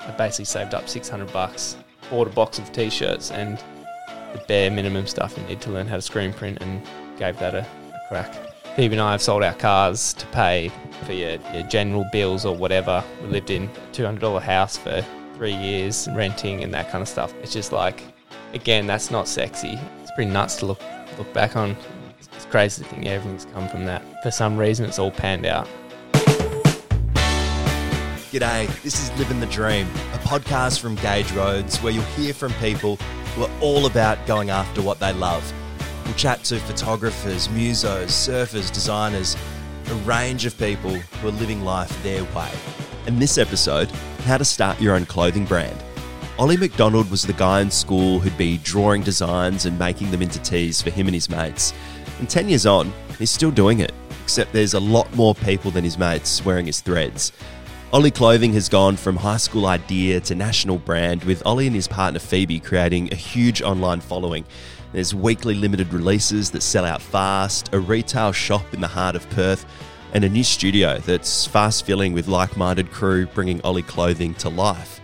I basically saved up 600 bucks, bought a box of t-shirts and the bare minimum stuff you need to learn how to screen print and gave that a, a crack. Phoebe and I have sold our cars to pay for your, your general bills or whatever. We lived in a $200 house for three years, renting and that kind of stuff. It's just like, again, that's not sexy. It's pretty nuts to look look back on. It's, it's crazy to think everything's come from that. For some reason, it's all panned out. G'day, this is Living the Dream, a podcast from Gauge Roads where you'll hear from people who are all about going after what they love. We'll chat to photographers, musos, surfers, designers, a range of people who are living life their way. In this episode, how to start your own clothing brand. Ollie McDonald was the guy in school who'd be drawing designs and making them into tees for him and his mates. And 10 years on, he's still doing it, except there's a lot more people than his mates wearing his threads. Ollie Clothing has gone from high school idea to national brand, with Ollie and his partner Phoebe creating a huge online following. There's weekly limited releases that sell out fast, a retail shop in the heart of Perth, and a new studio that's fast filling with like minded crew bringing Ollie Clothing to life.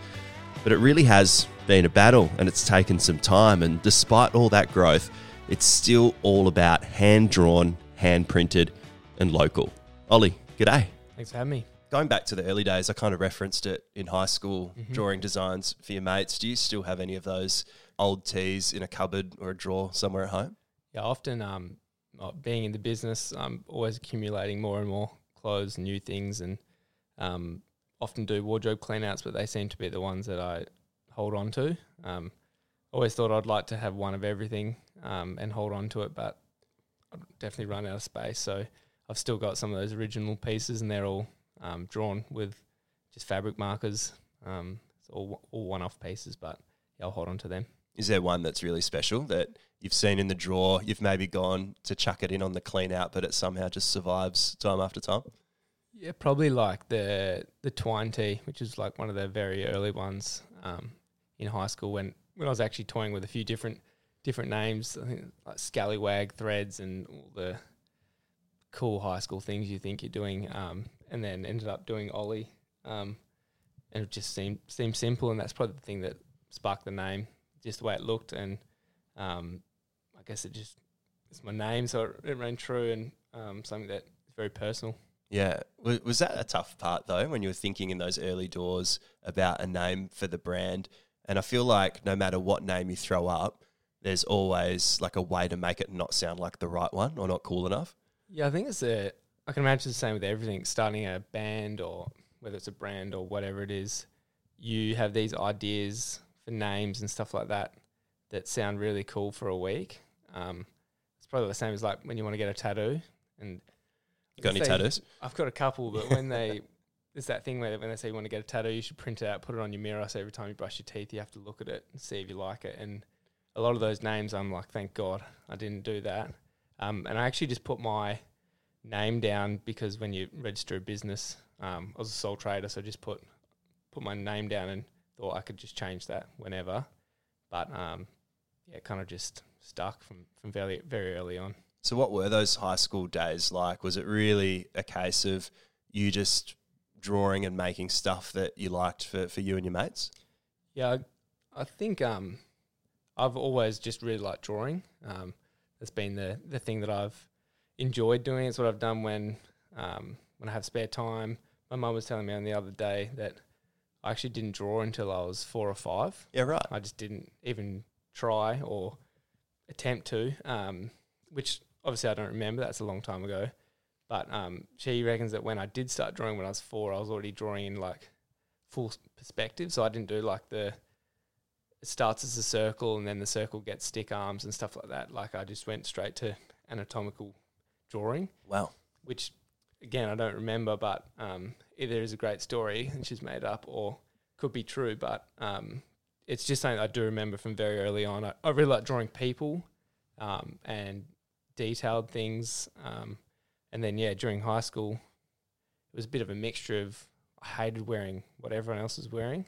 But it really has been a battle and it's taken some time, and despite all that growth, it's still all about hand drawn, hand printed, and local. Ollie, g'day. Thanks for having me. Going back to the early days, I kind of referenced it in high school, Mm-hmm. drawing designs for your mates. Do you still have any of those old tees in a cupboard or a drawer somewhere at home? Yeah, often um, uh, being in the business, I'm always accumulating more and more clothes new things, and um, often do wardrobe cleanouts, but they seem to be the ones that I hold on to. Um, always thought I'd like to have one of everything um, and hold on to it, but I'd definitely run out of space. So I've still got some of those original pieces, and they're all um, drawn with just fabric markers. Um, it's all all one-off pieces, but yeah, I'll hold on to them. Is there one that's really special that you've seen in the drawer? You've maybe gone to chuck it in on the clean out, but it somehow just survives time after time? Yeah, probably like the the twine tee, which is like one of the very early ones um, in high school when when I was actually toying with a few different different names, I think like scallywag threads and all the cool high school things you think you're doing, um, and then ended up doing Ollie, um, and it just seemed seemed simple, and that's probably the thing that sparked the name, just the way it looked, and um, I guess it just it's my name, so it, it true, and um, something that is very personal. Yeah. Was that a tough part though, when you were thinking in those early doors about a name for the brand? And I feel like no matter what name you throw up, there's always like a way to make it not sound like the right one or not cool enough. Yeah, I think it's a. I can imagine the same with everything. Starting a band or whether it's a brand or whatever it is, you have these ideas for names and stuff like that that sound really cool for a week. Um, it's probably the same as like when you want to get a tattoo. And Got any say- tattoos? I've got a couple, but when they there's that thing where when they say you want to get a tattoo, you should print it out, put it on your mirror. So every time you brush your teeth, you have to look at it and see if you like it. And a lot of those names, I'm like, thank God I didn't do that. Um, and I actually just put my name down because when you register a business, um, I was a sole trader, so I just put put my name down and thought I could just change that whenever. But um, yeah, kind of just stuck from from very very early on. So, what were those high school days like? Was it really a case of you just drawing and making stuff that you liked for, for you and your mates? Yeah, I, I think um, I've always just really liked drawing. Um, that's been the the thing that I've enjoyed doing. It's what I've done when um, when I have spare time. My mum was telling me on the other day that I actually didn't draw until I was four or five. Yeah, right. I just didn't even try or attempt to, um, which obviously I don't remember. That's a long time ago. But um, she reckons that when I did start drawing when I was four, I was already drawing in like full perspective. So I didn't do like the it starts as a circle and then the circle gets stick arms and stuff like that. Like I just went straight to anatomical drawing, Wow. which again I don't remember, but um, either is a great story and she's made up or could be true. But um, it's just something I do remember from very early on. I, I really like drawing people um, and detailed things. Um, and then yeah, during high school, it was a bit of a mixture of I hated wearing what everyone else was wearing.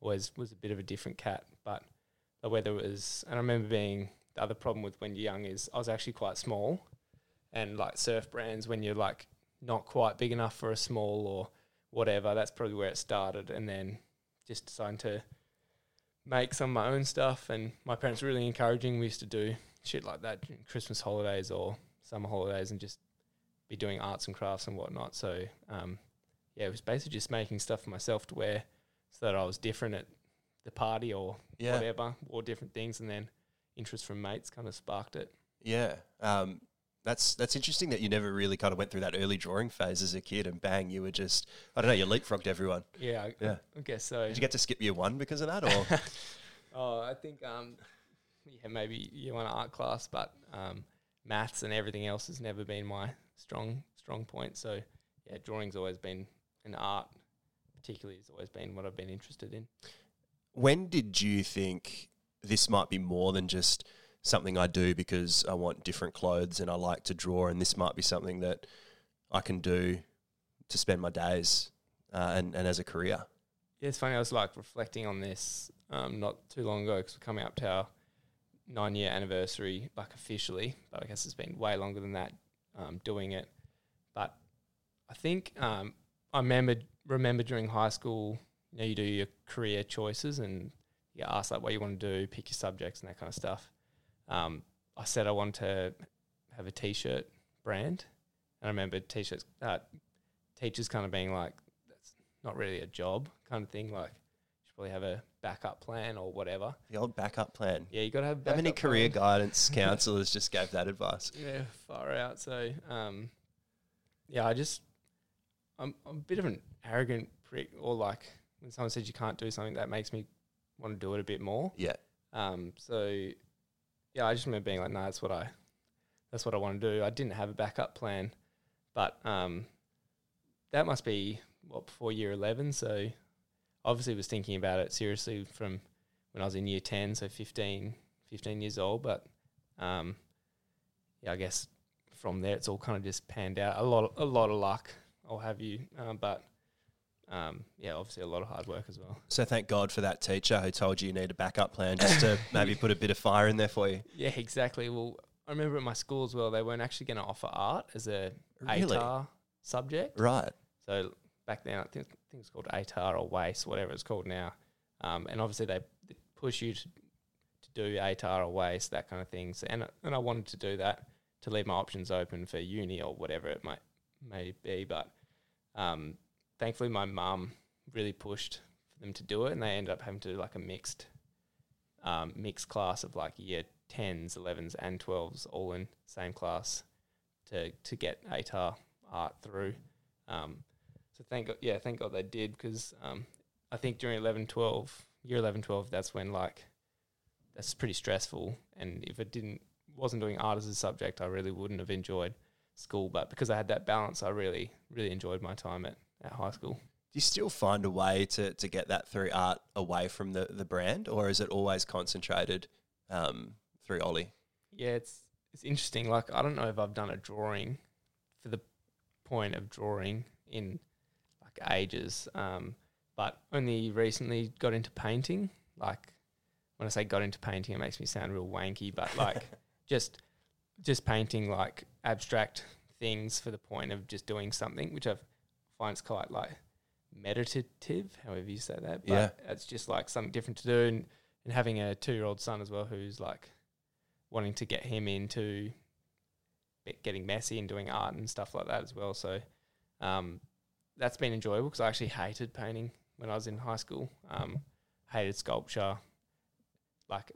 Always was a bit of a different cat, the weather was. And I remember being the other problem with when you're young is I was actually quite small, and like surf brands when you're like not quite big enough for a small or whatever. That's probably where it started, and then just deciding to make some of my own stuff. And my parents were really encouraging. We used to do shit like that during Christmas holidays or summer holidays and just be doing arts and crafts and whatnot. So, um, yeah, it was basically just making stuff for myself to wear so that I was different at the party or Yeah. whatever, or different things. And then interest from mates kind of sparked it. Yeah. Um, that's that's interesting that you never really kind of went through that early drawing phase as a kid, and bang, you were just I don't know, you leapfrogged everyone. Yeah, I, Yeah. I guess so. Did you get to skip year one because of that, or Oh, I think um, yeah, maybe you want an art class, but um, maths and everything else has never been my strong strong point. So yeah, drawing's always been an art, particularly has always been what I've been interested in. When did you think this might be more than just something I do because I want different clothes and I like to draw, and this might be something that I can do to spend my days uh, and and as a career? Yeah, it's funny. I was like reflecting on this um, not too long ago because we're coming up to our nine year anniversary, like officially, but I guess it's been way longer than that um, doing it. But I think um, I remember remember during high school, you know, you do your career choices and you asked like what you want to do, pick your subjects and that kind of stuff. Um, I said I wanted to have a t-shirt brand, and I remember t-shirts, uh, teachers kind of being like, "That's not really a job," kind of thing. Like, you should probably have a backup plan or whatever. The old backup plan. Yeah, you got to have. How many career plan. guidance counselors just gave that advice? Yeah, far out. So, um, yeah, I just, I'm, I'm a bit of an arrogant prick, or like when someone says you can't do something, that makes me want to do it a bit more. Yeah. Um, so, yeah, I just remember being like, no, that's what I, that's what I want to do. I didn't have a backup plan, but um, that must be what before year eleven. So, obviously, was thinking about it seriously from when I was in year ten, so 15, 15 years old. But um, yeah, I guess from there it's all kind of just panned out. A lot, of, a lot of luck, I'll have you, um, but um, yeah, obviously a lot of hard work as well. So thank God for that teacher who told you you need a backup plan just to maybe put a bit of fire in there for you. Yeah, exactly. Well, I remember at my school as well, they weren't actually going to offer art as a Really? ATAR subject. Right. So back then, I think, I think it's called ATAR or WACE, whatever it's called now. Um, and obviously they push you to, to do ATAR or WACE, that kind of thing. So, and, and I wanted to do that to leave my options open for uni or whatever it might may be. But um, thankfully, my mum really pushed for them to do it, and they ended up having to do like a mixed um, mixed class of like year tens, elevens, and twelves all in same class to to get ATAR art through. Um, so thank God, yeah, thank God they did because um, I think during 11, 12, year 11, 12, that's when like that's pretty stressful. And if it didn't wasn't doing art as a subject, I really wouldn't have enjoyed school. But because I had that balance, I really really enjoyed my time at, at high school. Do you still find a way to, to get that through art away from the, the brand, or is it always concentrated um, through Ollie? Yeah, it's it's interesting. Like I don't know if I've done a drawing for the point of drawing in like ages, um, but only recently got into painting. Like when I say got into painting, it makes me sound real wanky, but like just just painting like abstract things for the point of just doing something, which I find is quite like meditative, however you say that. But Yeah. it's just like something different to do, and, and having a two year old son as well, who's like wanting to get him into getting messy and doing art and stuff like that as well. So um, that's been enjoyable because I actually hated painting when I was in high school. Um, hated sculpture. Like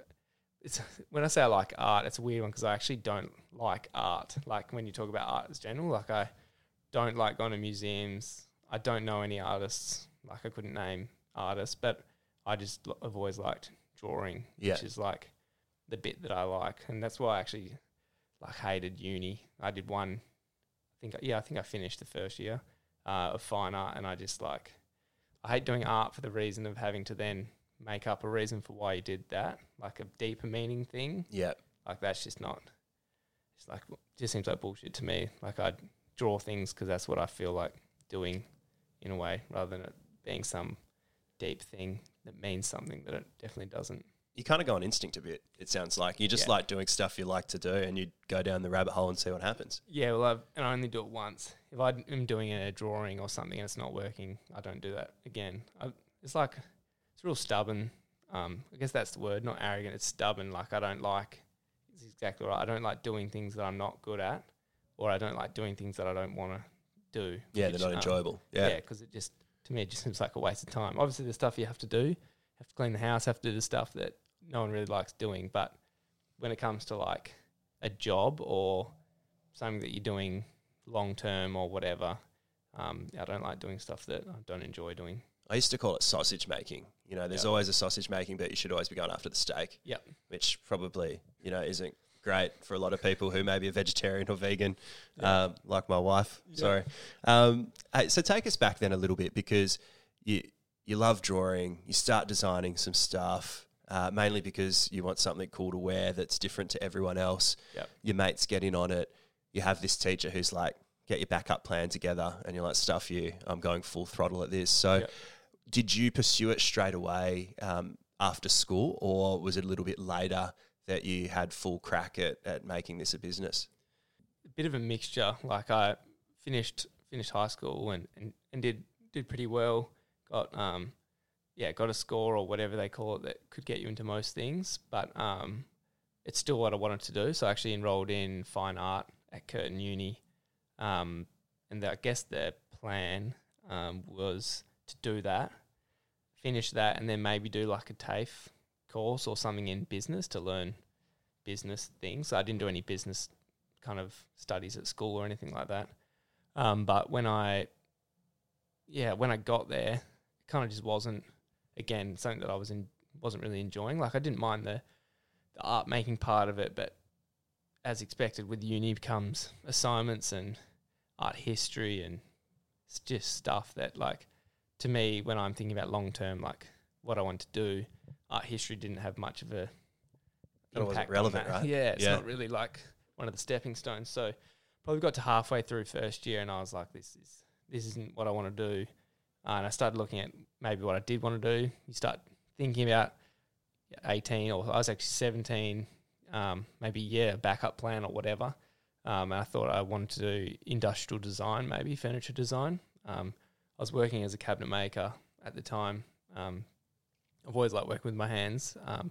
it's when I say I like art, it's a weird one because I actually don't like art. Like when you talk about art as general, like I don't like going to museums. I don't know any artists. Like I couldn't name artists, but I just l- have always liked drawing, Yeah. which is like the bit that I like, and that's why I actually like hated uni. I did one, I think yeah, I think I finished the first year uh, of fine art, and I just like I hate doing art for the reason of having to then make up a reason for why you did that, like a deeper meaning thing. Yeah. Like that's just not. It's like just seems like bullshit to me. Like I draw things because that's what I feel like doing, in a way, rather than it being some deep thing that means something that it definitely doesn't. You kind of go on instinct a bit, it sounds like. You just Yeah. like doing stuff you like to do and you go down the rabbit hole and see what happens. Yeah, well, I've, and I only do it once. If I am doing a drawing or something and it's not working, I don't do that again. I, it's like it's real stubborn. Um, I guess that's the word, not arrogant. It's stubborn. Like I don't like. It's exactly right. I don't like doing things that I'm not good at, or I don't like doing things that I don't want to do. Yeah, which, they're not um, enjoyable. Yeah. Yeah, because it just to me it just seems like a waste of time. Obviously, the stuff you have to do, have to clean the house, have to do the stuff that no one really likes doing. But when it comes to like a job or something that you're doing long term or whatever, um, I don't like doing stuff that I don't enjoy doing. I used to call it sausage making. You know, there's Yeah. always a sausage making, but you should always be going after the steak. Yep. Which probably, you know, isn't great for a lot of people who may be a vegetarian or vegan, Yeah. um, like my wife. Yeah. Sorry. Um, hey, so take us back then a little bit because you you love drawing. You start designing some stuff. Uh, mainly because you want something cool to wear that's different to everyone else. Yep. Your mates get in on it. You have this teacher who's like, get your backup plan together, and you're like, stuff you, I'm going full throttle at this. So, Yep. did you pursue it straight away um, after school, or was it a little bit later that you had full crack at, at making this a business? a bit of a mixture. Like I finished finished high school and, and, and did did pretty well. Got um yeah, got a score or whatever they call it that could get you into most things. But um it's still what I wanted to do. So I actually enrolled in fine art at Curtin Uni. Um and I guess the plan um was to do that, finish that and then maybe do like a TAFE course or something in business to learn business things. I didn't do any business kind of studies at school or anything like that. Um, but when I, yeah, when I got there, it kind of just wasn't again something that I was in wasn't really enjoying. Like I didn't mind the the art making part of it, but as expected with uni comes assignments and art history and it's just stuff that like to me when I'm thinking about long term like what I want to do, art history didn't have much of a Kinda wasn't impact on relevant, that. right? Yeah, it's Yeah. not really like one of the stepping stones. So probably got to halfway through first year and I was like, this is this isn't what I want to do. Uh, and I started looking at maybe what I did want to do. You start thinking about 18 or I was actually 17, um, maybe, yeah, backup plan or whatever. Um, and I thought I wanted to do industrial design, maybe furniture design. Um, I was working as a cabinet maker at the time. I've always liked working with my hands. Um,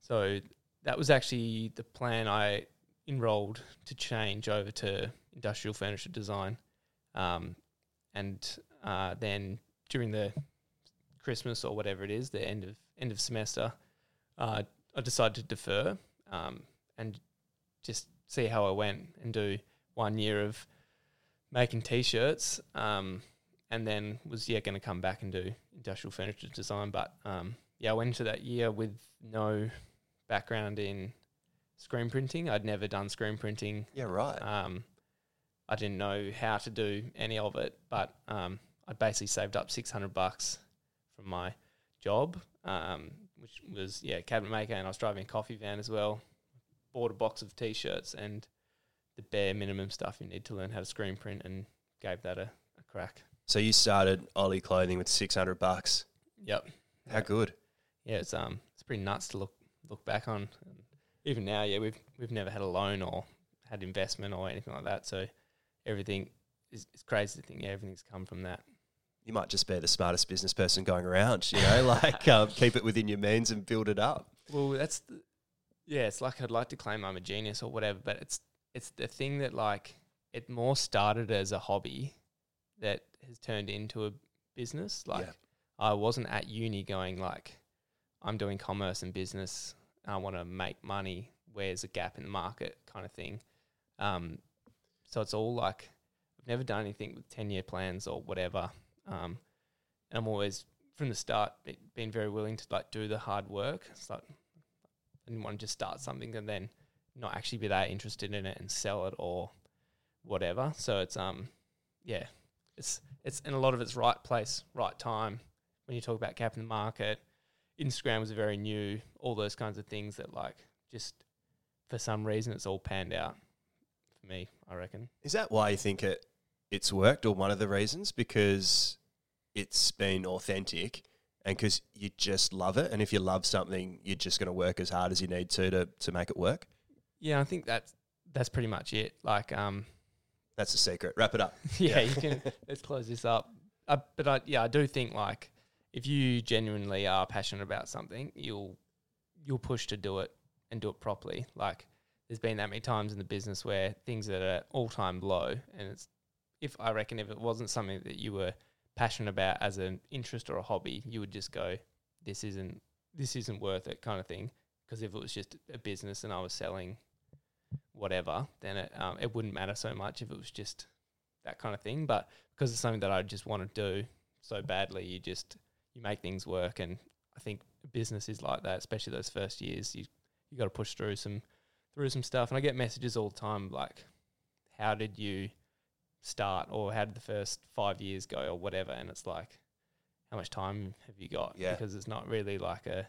so that was actually the plan I enrolled to change over to industrial furniture design. Um, and uh, then during the Christmas or whatever it is, the end of end of semester, uh, I decided to defer um, and just see how I went and do one year of making t-shirts, um, and then was yeah going to come back and do industrial furniture design. But um, yeah, I went into that year with no background in screen printing. I'd never done screen printing. Yeah, right. Um, I didn't know how to do any of it, but um, I basically saved up six hundred bucks from my job, um, which was yeah cabinet maker, and I was driving a coffee van as well. Bought a box of t-shirts and the bare minimum stuff you need to learn how to screen print, and gave that a, a crack. So you started Ollie Clothing with 600 bucks. Yep. How Yeah. good. yeah, it's um, it's pretty nuts to look look back on. And even now, yeah, we've we've never had a loan or had investment or anything like that. So everything is it's crazy to think. Yeah, everything's come from that. You might just be the smartest business person going around, you know, like um, keep it within your means and build it up. Well, that's the, yeah. It's like I'd like to claim I'm a genius or whatever, but it's it's the thing that like it more started as a hobby that has turned into a business. Like Yeah. I wasn't at uni going like I'm doing commerce and business. I want to make money. Where's a gap in the market, kind of thing. Um, so it's all like I've never done anything with ten year plans or whatever. Um, and I'm always from the start be, been very willing to like do the hard work. It's like I didn't want to just start something and then not actually be that interested in it and sell it or whatever. So it's um yeah, it's it's in a lot of it's right place, right time. When you talk about gap in the market, Instagram was very new, all those kinds of things that like just for some reason it's all panned out for me, I reckon. Is that why you think it it's worked, or one of the reasons? Because it's been authentic, and because you just love it, and if you love something, you're just going to work as hard as you need to to to make it work. Yeah, I think that's that's pretty much it. Like um That's the secret. Wrap it up. yeah, Yeah. you can. Let's close this up. Uh, but I, yeah, I do think like if you genuinely are passionate about something, you'll you'll push to do it and do it properly. Like there's been that many times in the business where things are at all time low, and it's if I reckon if it wasn't something that you were passionate about as an interest or a hobby, you would just go, this isn't this isn't worth it, kind of thing. Because if it was just a business and I was selling whatever, then it um, it wouldn't matter so much if it was just that kind of thing. But because it's something that I just want to do so badly, you just you make things work. And I think business is like that, especially those first years. You you got to push through some through some stuff. And I get messages all the time like, "How did you start?" or "How did the first five years go?" or whatever. And it's like, how much time have you got? Yeah. Because it's not really like a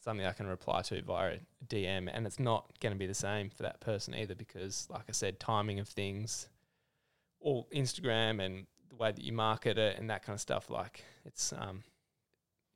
something I can reply to via a DM, and it's not going to be the same for that person either. Because, like I said, timing of things, or Instagram and the way that you market it and that kind of stuff. Like it's, um,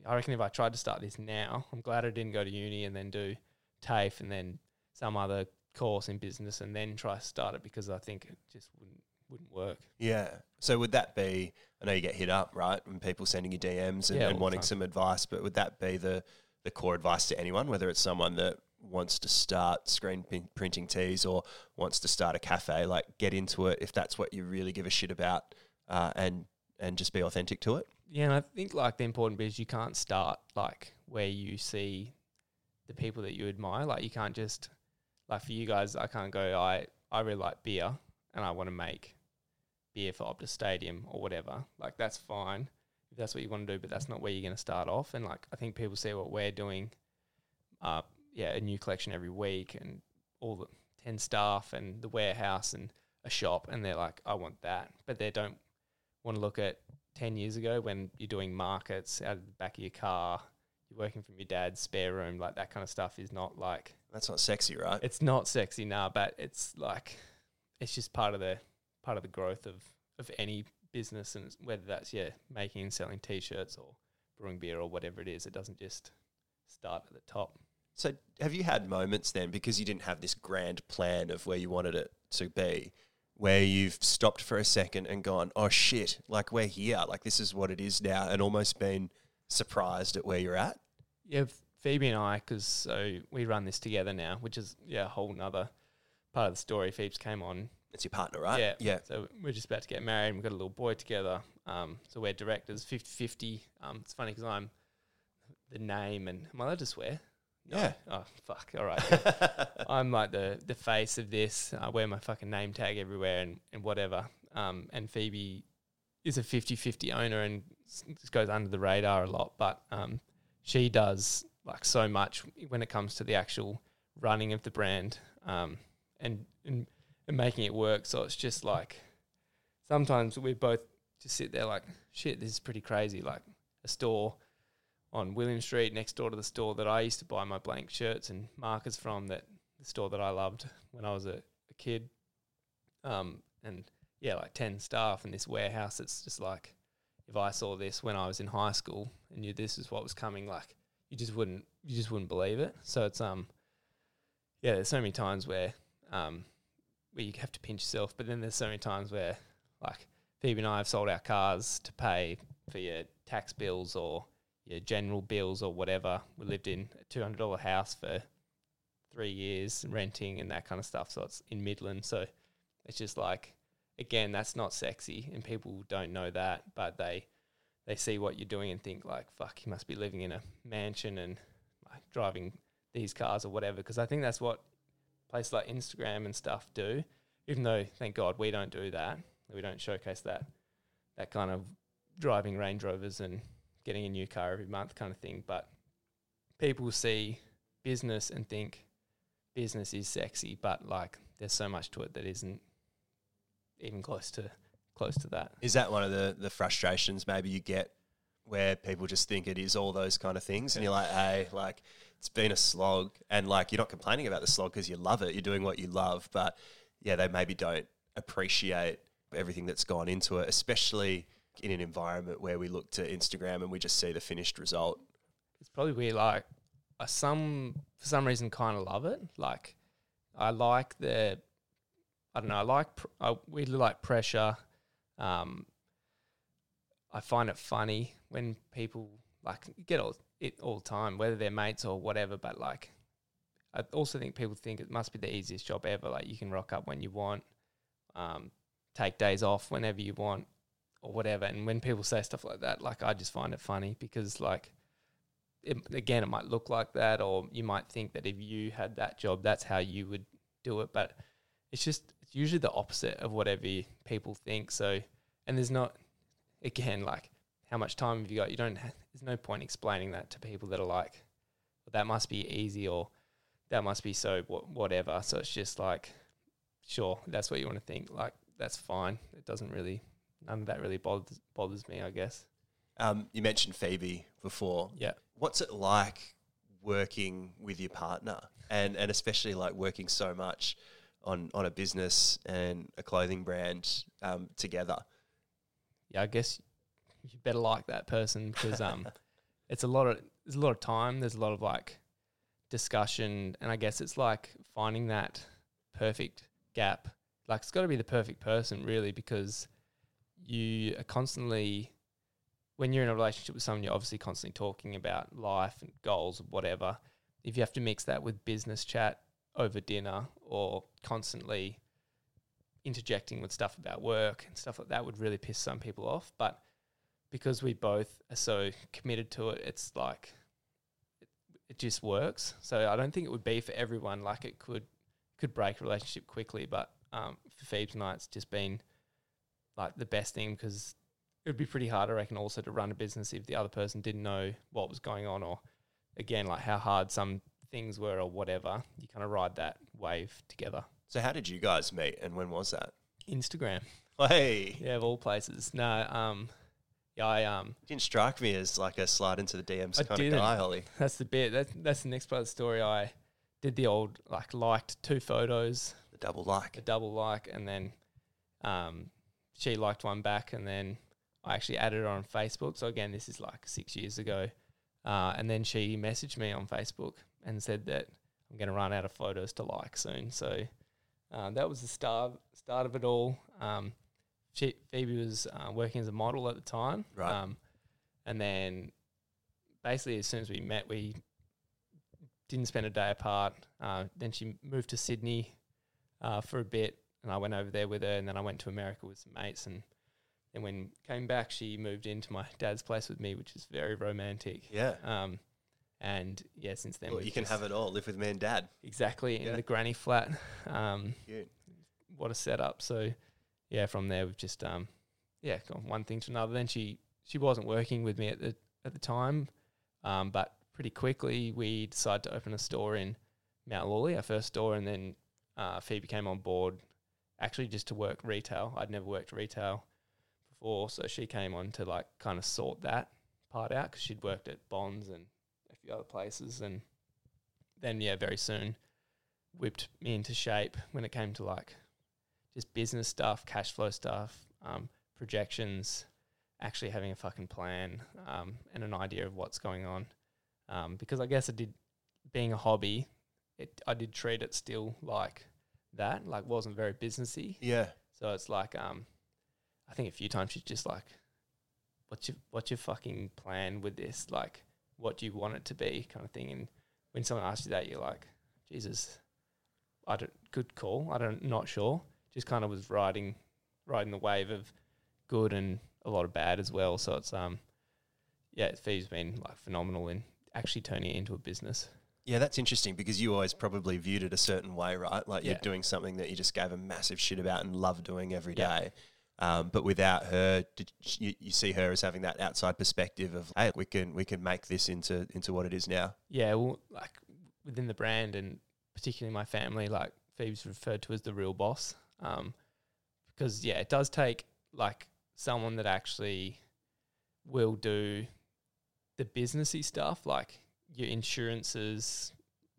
I reckon if I tried to start this now, I'm glad I didn't go to uni and then do TAFE and then some other course in business and then try to start it because I think it just wouldn't wouldn't work. Yeah. So would that be? I know you get hit up, right, and people sending you DMs and, Yeah, and wanting some advice, but would that be the the core advice to anyone, whether it's someone that wants to start screen printing tees or wants to start a cafe? Like, get into it if that's what you really give a shit about, uh, and and just be authentic to it. Yeah, and I think like the important bit is you can't start like where you see the people that you admire. Like you can't just like for you guys, I can't go. I I really like beer, and I want to make beer for Optus Stadium or whatever. Like that's fine if that's what you want to do, but that's not where you're going to start off. And like I think people see what we're doing. Uh, yeah, a new collection every week, and all the ten staff, and the warehouse, and a shop, and they're like, I want that, but they don't want to look at 10 years ago when you're doing markets out of the back of your car, you're working from your dad's spare room, like that kind of stuff is not like, That's not sexy, right? it's not sexy now, but it's like, it's just part of the, part of the growth of, of any business. And whether that's, yeah, making and selling t-shirts or brewing beer or whatever it is, it doesn't just start at the top. So, have you had moments then, because you didn't have this grand plan of where you wanted it to be, where you've stopped for a second and gone, oh shit, like we're here, like this is what it is now, and almost been surprised at where you're at? Yeah, Phoebe and I, because so we run this together now, which is, yeah, a whole nother part of the story. Phoebe's came on It's your partner, right? Yeah. Yeah. So we're just about to get married. and We've got a little boy together. Um, so we're directors, 50 50. Um, it's funny because I'm the name, and am I allowed to swear? No. Yeah. Oh, fuck. All right. I'm like the, the face of this. I wear my fucking name tag everywhere and, and whatever. Um, and Phoebe is a 50 50 owner and just goes under the radar a lot. But um, she does like so much when it comes to the actual running of the brand um, and, and, and making it work. So it's just like sometimes we both just sit there like, shit, this is pretty crazy. Like a store on William Street next door to the store that I used to buy my blank shirts and markers from that the store that I loved when I was a, a kid. Um, and yeah, like 10 staff in this warehouse. It's just like, if I saw this when I was in high school and knew this is what was coming, like you just wouldn't, you just wouldn't believe it. So it's, um, yeah, there's so many times where, um, where you have to pinch yourself, but then there's so many times where like Phoebe and I have sold our cars to pay for your tax bills or your general bills or whatever. We lived in a two hundred dollar house for three years, renting and that kind of stuff. So it's in Midland. So it's just like, again, that's not sexy, and people don't know that, but they they see what you're doing and think like, fuck, you must be living in a mansion and like driving these cars or whatever. Because I think that's what places like Instagram and stuff do. Even though, thank God, we don't do that. We don't showcase that that kind of driving Range Rovers and getting a new car every month kind of thing. But people see business and think business is sexy, but like there's so much to it that isn't even close to close to that. Is that one of the, the frustrations maybe you get where people just think it is all those kind of things and you're like, hey, like it's been a slog and like you're not complaining about the slog because you love it, you're doing what you love, but yeah, they maybe don't appreciate everything that's gone into it, especially in an environment where we look to Instagram and we just see the finished result. It's probably weird. Like I some for some reason kind of love it. Like I like the I don't know. I like pr- I really like pressure. Um, I find it funny when people like get all it all the time, whether they're mates or whatever. But like, I also think people think it must be the easiest job ever. Like you can rock up when you want, um, take days off whenever you want, or whatever. And when people say stuff like that, like I just find it funny because like. It, again, it might look like that, or you might think that if you had that job, that's how you would do it. But it's just it's usually the opposite of whatever people think. So, and there's not again like how much time have you got? You don't. Ha- there's no point explaining that to people that are like, well, that must be easy or that must be so wha- whatever. So it's just like, sure, that's what you want to think. Like that's fine. It doesn't really. None of that really bothers bothers me. I guess. Um, you mentioned Phoebe before. Yeah. What's it like working with your partner, and and especially like working so much on on a business and a clothing brand um, together? Yeah, I guess you better like that person because um, it's a lot of there's a lot of time. There's a lot of like discussion, and I guess it's like finding that perfect gap. Like it's got to be the perfect person, really, because you are constantly when you're in a relationship with someone, you're obviously constantly talking about life and goals or whatever. If you have to mix that with business chat over dinner or constantly interjecting with stuff about work and stuff like that would really piss some people off. But because we both are so committed to it, it's like it, it just works. So I don't think it would be for everyone. Like it could could break a relationship quickly, but um, for Phoebe's and I, it's just been like the best thing because it would be pretty hard, I reckon, also to run a business if the other person didn't know what was going on or again like how hard some things were or whatever. You kind of ride that wave together. So how did you guys meet, and when was that? Instagram. Hey, Yeah, of all places. No, um, yeah, I um, didn't strike me as like a slide into the DMs I kind didn't. of guy, Ollie. that's the bit. That's that's the next part of the story. I did the old like liked two photos, The double like. The double like, and then um, she liked one back, and then I actually added her on Facebook. So again, this is like six years ago, uh, and then she messaged me on Facebook and said that I'm going to run out of photos to like soon. So uh, that was the start start of it all. Um, she, Phoebe was uh, working as a model at the time, Right. Um, and then basically as soon as we met, we didn't spend a day apart. Uh, then she moved to Sydney uh, for a bit, and I went over there with her, and then I went to America with some mates, and then when came back, she moved into my dad's place with me, which is very romantic. Yeah. Um, and yeah, since then Well, you can have it all. Live with me and dad. exactly in Yeah. the granny flat. Um, Cute. what a setup. So yeah, from there we've just um yeah gone one thing to another. Then she she wasn't working with me at the at the time, um, but pretty quickly we decided to open a store in Mount Lawley, our first store, and then uh, Phoebe came on board actually just to work retail. I'd never worked retail before, so she came on to like kind of sort that part out because she'd worked at Bonds and few other places, and then yeah, very soon whipped me into shape when it came to like just business stuff, cash flow stuff, um, projections, actually having a fucking plan um, and an idea of what's going on. Um, because I guess I did, being a hobby, it I did treat it still like that, like wasn't very businessy. Yeah. So it's like, um, I think a few times she's just like, "What's your what's your fucking plan with this? Like, what do you want it to be?" kind of thing. And when someone asks you that, you're like, "Jesus, I don't good call. I don't not sure." Just kind of was riding riding the wave of good and a lot of bad as well. So it's um, yeah, Phoebe's been like phenomenal in actually turning it into a business. Yeah, that's interesting because you always probably viewed it a certain way, right? Like you're doing something that you just gave a massive shit about and love doing every Yeah. Um, but without her, you, you see her as having that outside perspective of, hey, we can we can make this into into what it is now. yeah, well, like within the brand and particularly my family, like Phoebe's referred to as the real boss. Um, because yeah, it does take like someone that actually will do the businessy stuff, like your insurances,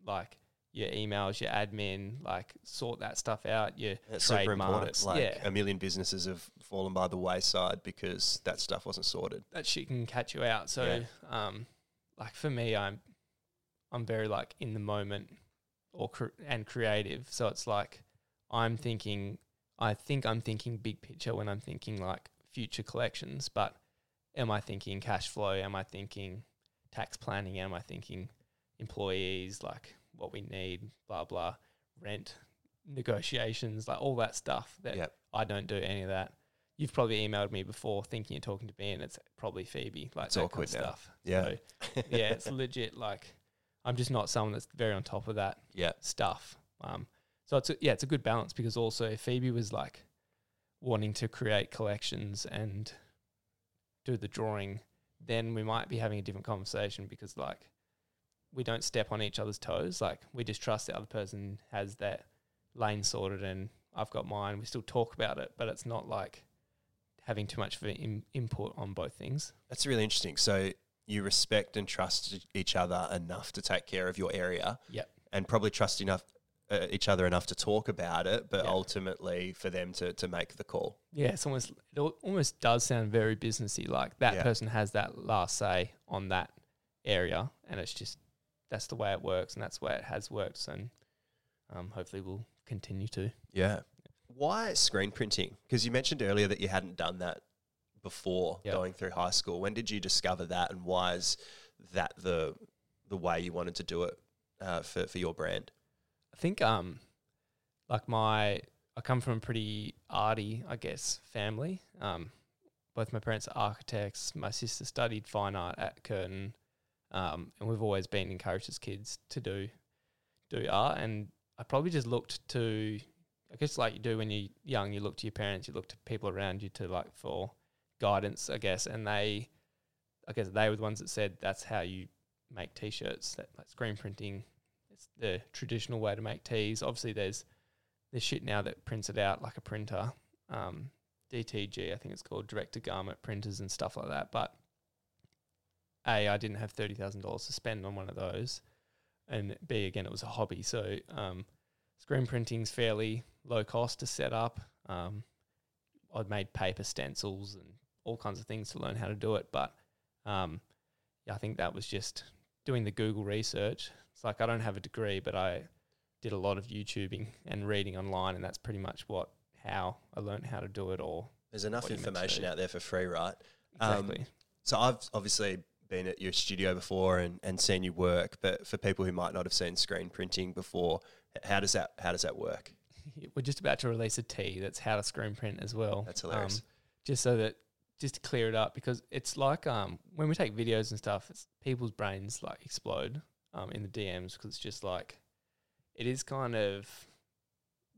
like your emails, your admin, like sort that stuff out. Your That's super important. Like yeah. a million businesses have fallen by the wayside because that stuff wasn't sorted. that shit can catch you out. So, Yeah. um, like for me, I'm, I'm very like in the moment, or cr- and creative. So it's like I'm thinking. I think I'm thinking big picture when I'm thinking like future collections, but am I thinking cash flow? Am I thinking tax planning? Am I thinking employees? Like what we need, blah blah, rent negotiations, like all that stuff. That Yep. I don't do any of that. You've probably emailed me before thinking you're talking to me, and it's probably Phoebe. Like It's that awkward kind of stuff. Yeah. So, yeah, it's legit. Like I'm just not someone that's very on top of that Yeah. stuff. Um, so it's a, yeah, it's a good balance because also if Phoebe was like wanting to create collections and do the drawing, then we might be having a different conversation because like we don't step on each other's toes. Like we just trust the other person has that lane sorted and I've got mine. We still talk about it, but it's not like having too much of an in, input on both things. That's really interesting. So you respect and trust each other enough to take care of your area. Yep. And probably trust enough uh, each other enough to talk about it, but Yeah. ultimately for them to to make the call. Yeah, it's almost it almost does sound very businessy. Like that Yeah. person has that last say on that area, and it's just that's the way it works, and that's the way it has worked, and um, hopefully will continue to. Yeah. Why screen printing? Because you mentioned earlier that you hadn't done that before Yeah. going through high school. When did you discover that, and why is that the the way you wanted to do it uh, for for your brand? I think um, like my I come from a pretty arty, I guess, family. Um, both my parents are architects. My sister studied fine art at Curtin, um, and we've always been encouraged as kids to do do art. And I probably just looked to, I guess, like you do when you're young, you look to your parents, you look to people around you to like for guidance, I guess. And they, I guess, they were the ones that said that's how you make t-shirts. That like screen printing it's the traditional way to make tees. Obviously, there's there's shit now that prints it out like a printer. Um, DTG, I think it's called direct to garment printers and stuff like that. But a, I didn't have thirty thousand dollars to spend on one of those, and b, again, it was a hobby. So um, screen printing's fairly low cost to set up. Um, I'd made paper stencils and all kinds of things to learn how to do it, but um, yeah, I think that was just doing the Google research. It's like I don't have a degree, but I did a lot of YouTubing and reading online, and that's pretty much what how I learned how to do it all. There's enough What you meant to information out there for free, right? Um, Exactly. So I've obviously been at your studio before and, and seen you work, but for people who might not have seen screen printing before, how does that how does that work? We're just about to release a T that's how to screen print as well. That's hilarious. Um, just so that just to clear it up because it's like um when we take videos and stuff, it's people's brains like explode um in the DMs because it's just like it is kind of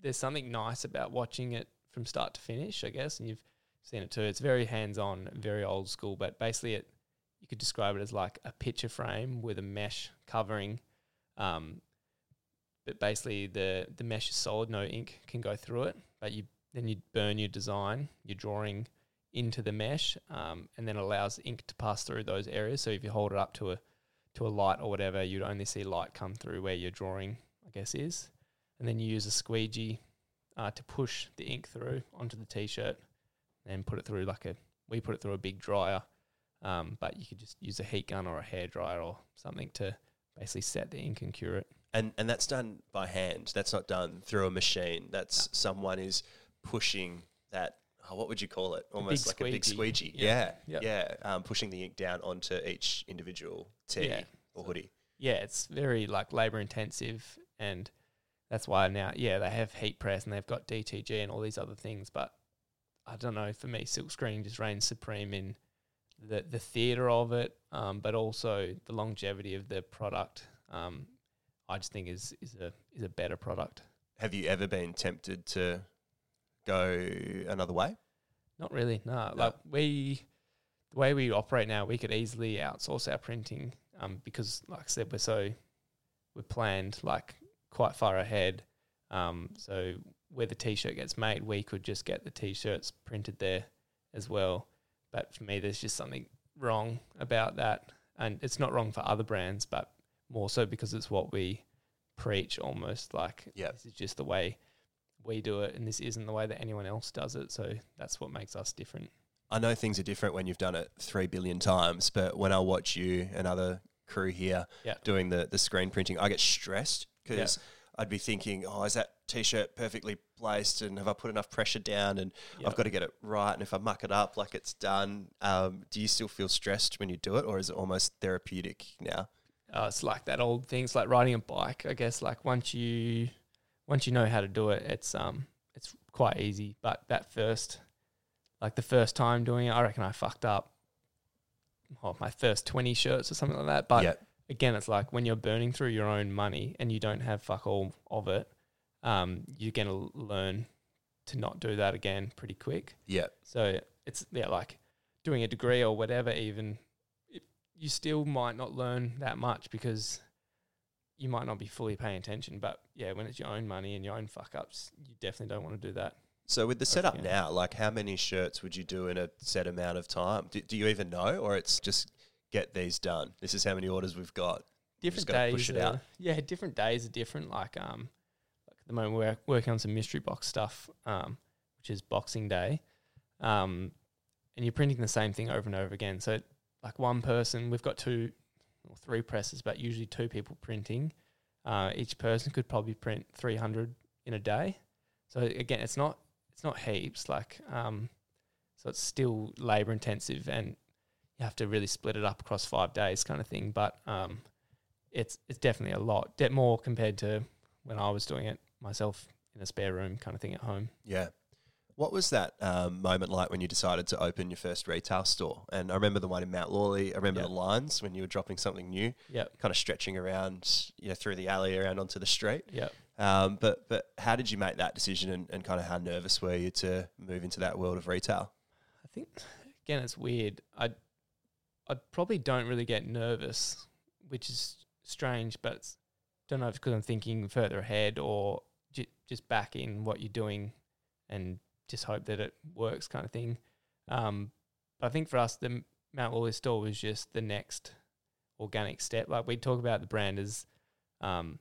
there's something nice about watching it from start to finish, I guess, and you've seen it too. It's very hands on, very old school, but basically it you could describe it as like a picture frame with a mesh covering. Um, but basically the the mesh is solid, no ink can go through it. But you then you burn your design, your drawing into the mesh, um, and then it allows ink to pass through those areas. So if you hold it up to a to a light or whatever, you'd only see light come through where your drawing, I guess, is. And then you use a squeegee uh, to push the ink through onto the t-shirt, and put it through like a we put it through a big dryer. Um, but you could just use a heat gun or a hair dryer or something to basically set the ink and cure it. And and that's done by hand. That's not done through a machine. That's someone is pushing that. Oh, what would you call it? Almost like a big squeegee. squeegee. Yeah, Yeah. yeah. Um, pushing the ink down onto each individual tee Yeah. or hoodie. yeah, it's very like labor intensive, and that's why now, yeah, they have heat press and they've got DTG and all these other things. But I don't know, for me, silk screen just reigns supreme in the the theater of it, um, but also the longevity of the product. Um, I just think is is a is a better product. Have you ever been tempted to go another way? Not really, no. No. Like we, the way we operate now, we could easily outsource our printing, um, because like I said, we're so we're planned like quite far ahead. Um, so where the t-shirt gets made, we could just get the t-shirts printed there as well. But for me, there's just something wrong about that, and it's not wrong for other brands, but more so because it's what we preach almost. Like Yep. this is just the way we do it and this isn't the way that anyone else does it. So that's what makes us different. I know things are different when you've done it three billion times, but when I watch you and other crew here Yeah. doing the, the screen printing, I get stressed because I'd be thinking, oh, is that t-shirt perfectly placed, and have I put enough pressure down, and Yep. I've got to get it right, and if I muck it up, like it's done. Um, do you still feel stressed when you do it, or is it almost therapeutic now? uh, it's like that old thing. It's like riding a bike. I guess like once you once you know how to do it, it's um it's quite easy. But that first, like the first time doing it, I reckon I fucked up. Oh, my first twenty shirts or something like that. But yeah, again, it's like when you're burning through your own money and you don't have fuck all of it, um, you're gonna learn to not do that again pretty quick. yeah, So it's yeah, like doing a degree or whatever. Even it, you still might not learn that much because you might not be fully paying attention. But yeah, when it's your own money and your own fuck ups, you definitely don't want to do that. So with the setup yeah. now, like how many shirts would you do in a set amount of time? Do, do you even know, or it's just get these done? This is how many orders we've got. Different days, push it are- out. Yeah, different days are different. Like um, at the moment we're working on some mystery box stuff, um, which is Boxing Day, um, and you're printing the same thing over and over again. So like one person, we've got two or three presses, but usually two people printing. Uh, each person could probably print 300 in a day. So again, it's not it's not heaps. Like um, so it's still labor intensive, and you have to really split it up across five days, kind of thing. But um, it's it's definitely a lot, more compared to when I was doing it myself in a spare room, kind of thing at home. Yeah. What was that um, moment like when you decided to open your first retail store? And I remember the one in Mount Lawley. I remember Yeah. the lines when you were dropping something new, Yep, kind of stretching around, you know, through the alley around onto the street. Yeah. Um, but but how did you make that decision, and, and kind of how nervous were you to move into that world of retail? I think again it's weird. I I probably don't really get nervous, which is strange, but don't know if it's because I'm thinking further ahead or just back in what you're doing and just hope that it works, kind of thing. Um, but I think for us, the Mount Lawley store was just the next organic step. Like we talk about the brand as um,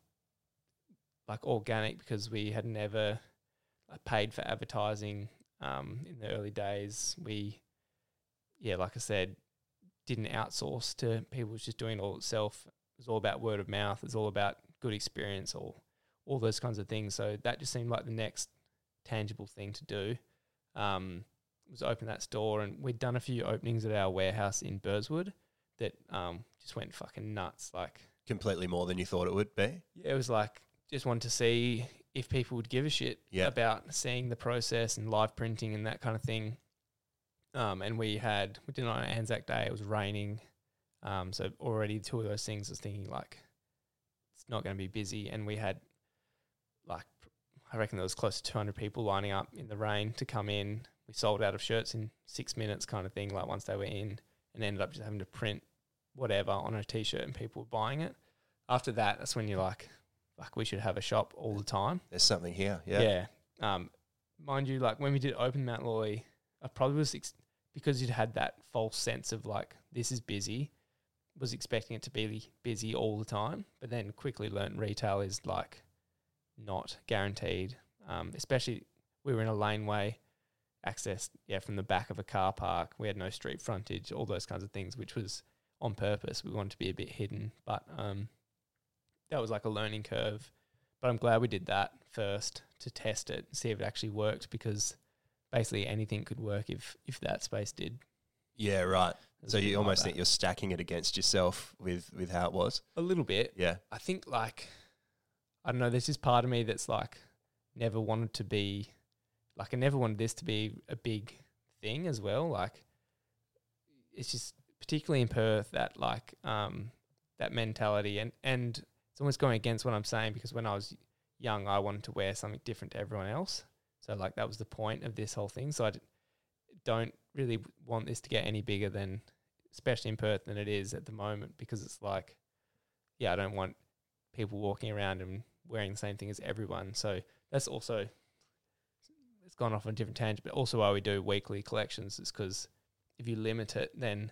like organic because we had never like, paid for advertising um, in the early days. We, yeah, like I said, didn't outsource to people. It was just doing it all itself. It was all about word of mouth. It's all about good experience or all those kinds of things. So that just seemed like the next tangible thing to do. Um, was open that store, and we'd done a few openings at our warehouse in Burswood that um, just went fucking nuts. Like Completely more than you thought it would be. yeah, it was like just wanted to see if people would give a shit Yeah. about seeing the process and live printing and that kind of thing. Um, and we had we did it on Anzac Day. It was raining, um, so already two of those things. I was thinking like it's not going to be busy, and we had I reckon there was close to 200 people lining up in the rain to come in. We sold out of shirts in six minutes, kind of thing. Like once they were in, and ended up just having to print whatever on a t-shirt, and people were buying it. After that, that's when you're like, like we should have a shop all the time. There's something here. Yeah. Yeah. Um, mind you, like when we did open Mount Lawley, I probably was ex- because you'd had that false sense of like this is busy, was expecting it to be busy all the time, but then quickly learned retail is like not guaranteed. Um, especially we were in a laneway, accessed yeah from the back of a car park. We had no street frontage, all those kinds of things, which was on purpose. We wanted to be a bit hidden, but um, that was like a learning curve. But I'm glad we did that first to test it, see if it actually worked, because basically anything could work if if that space did. Yeah. Right. So you almost that. think you're stacking it against yourself with with how it was. a little bit. Yeah. I think like I don't know. There's this part of me that's like never wanted to be like I never wanted this to be a big thing as well. Like it's just particularly in Perth that like um that mentality and and it's almost going against what I'm saying because when I was young I wanted to wear something different to everyone else. So like that was the point of this whole thing. So I don't really want this to get any bigger than especially in Perth than it is at the moment because it's like yeah, I don't want people walking around and wearing the same thing as everyone. So that's also it's gone off on a different tangent, but also why we do weekly collections is because if you limit it, then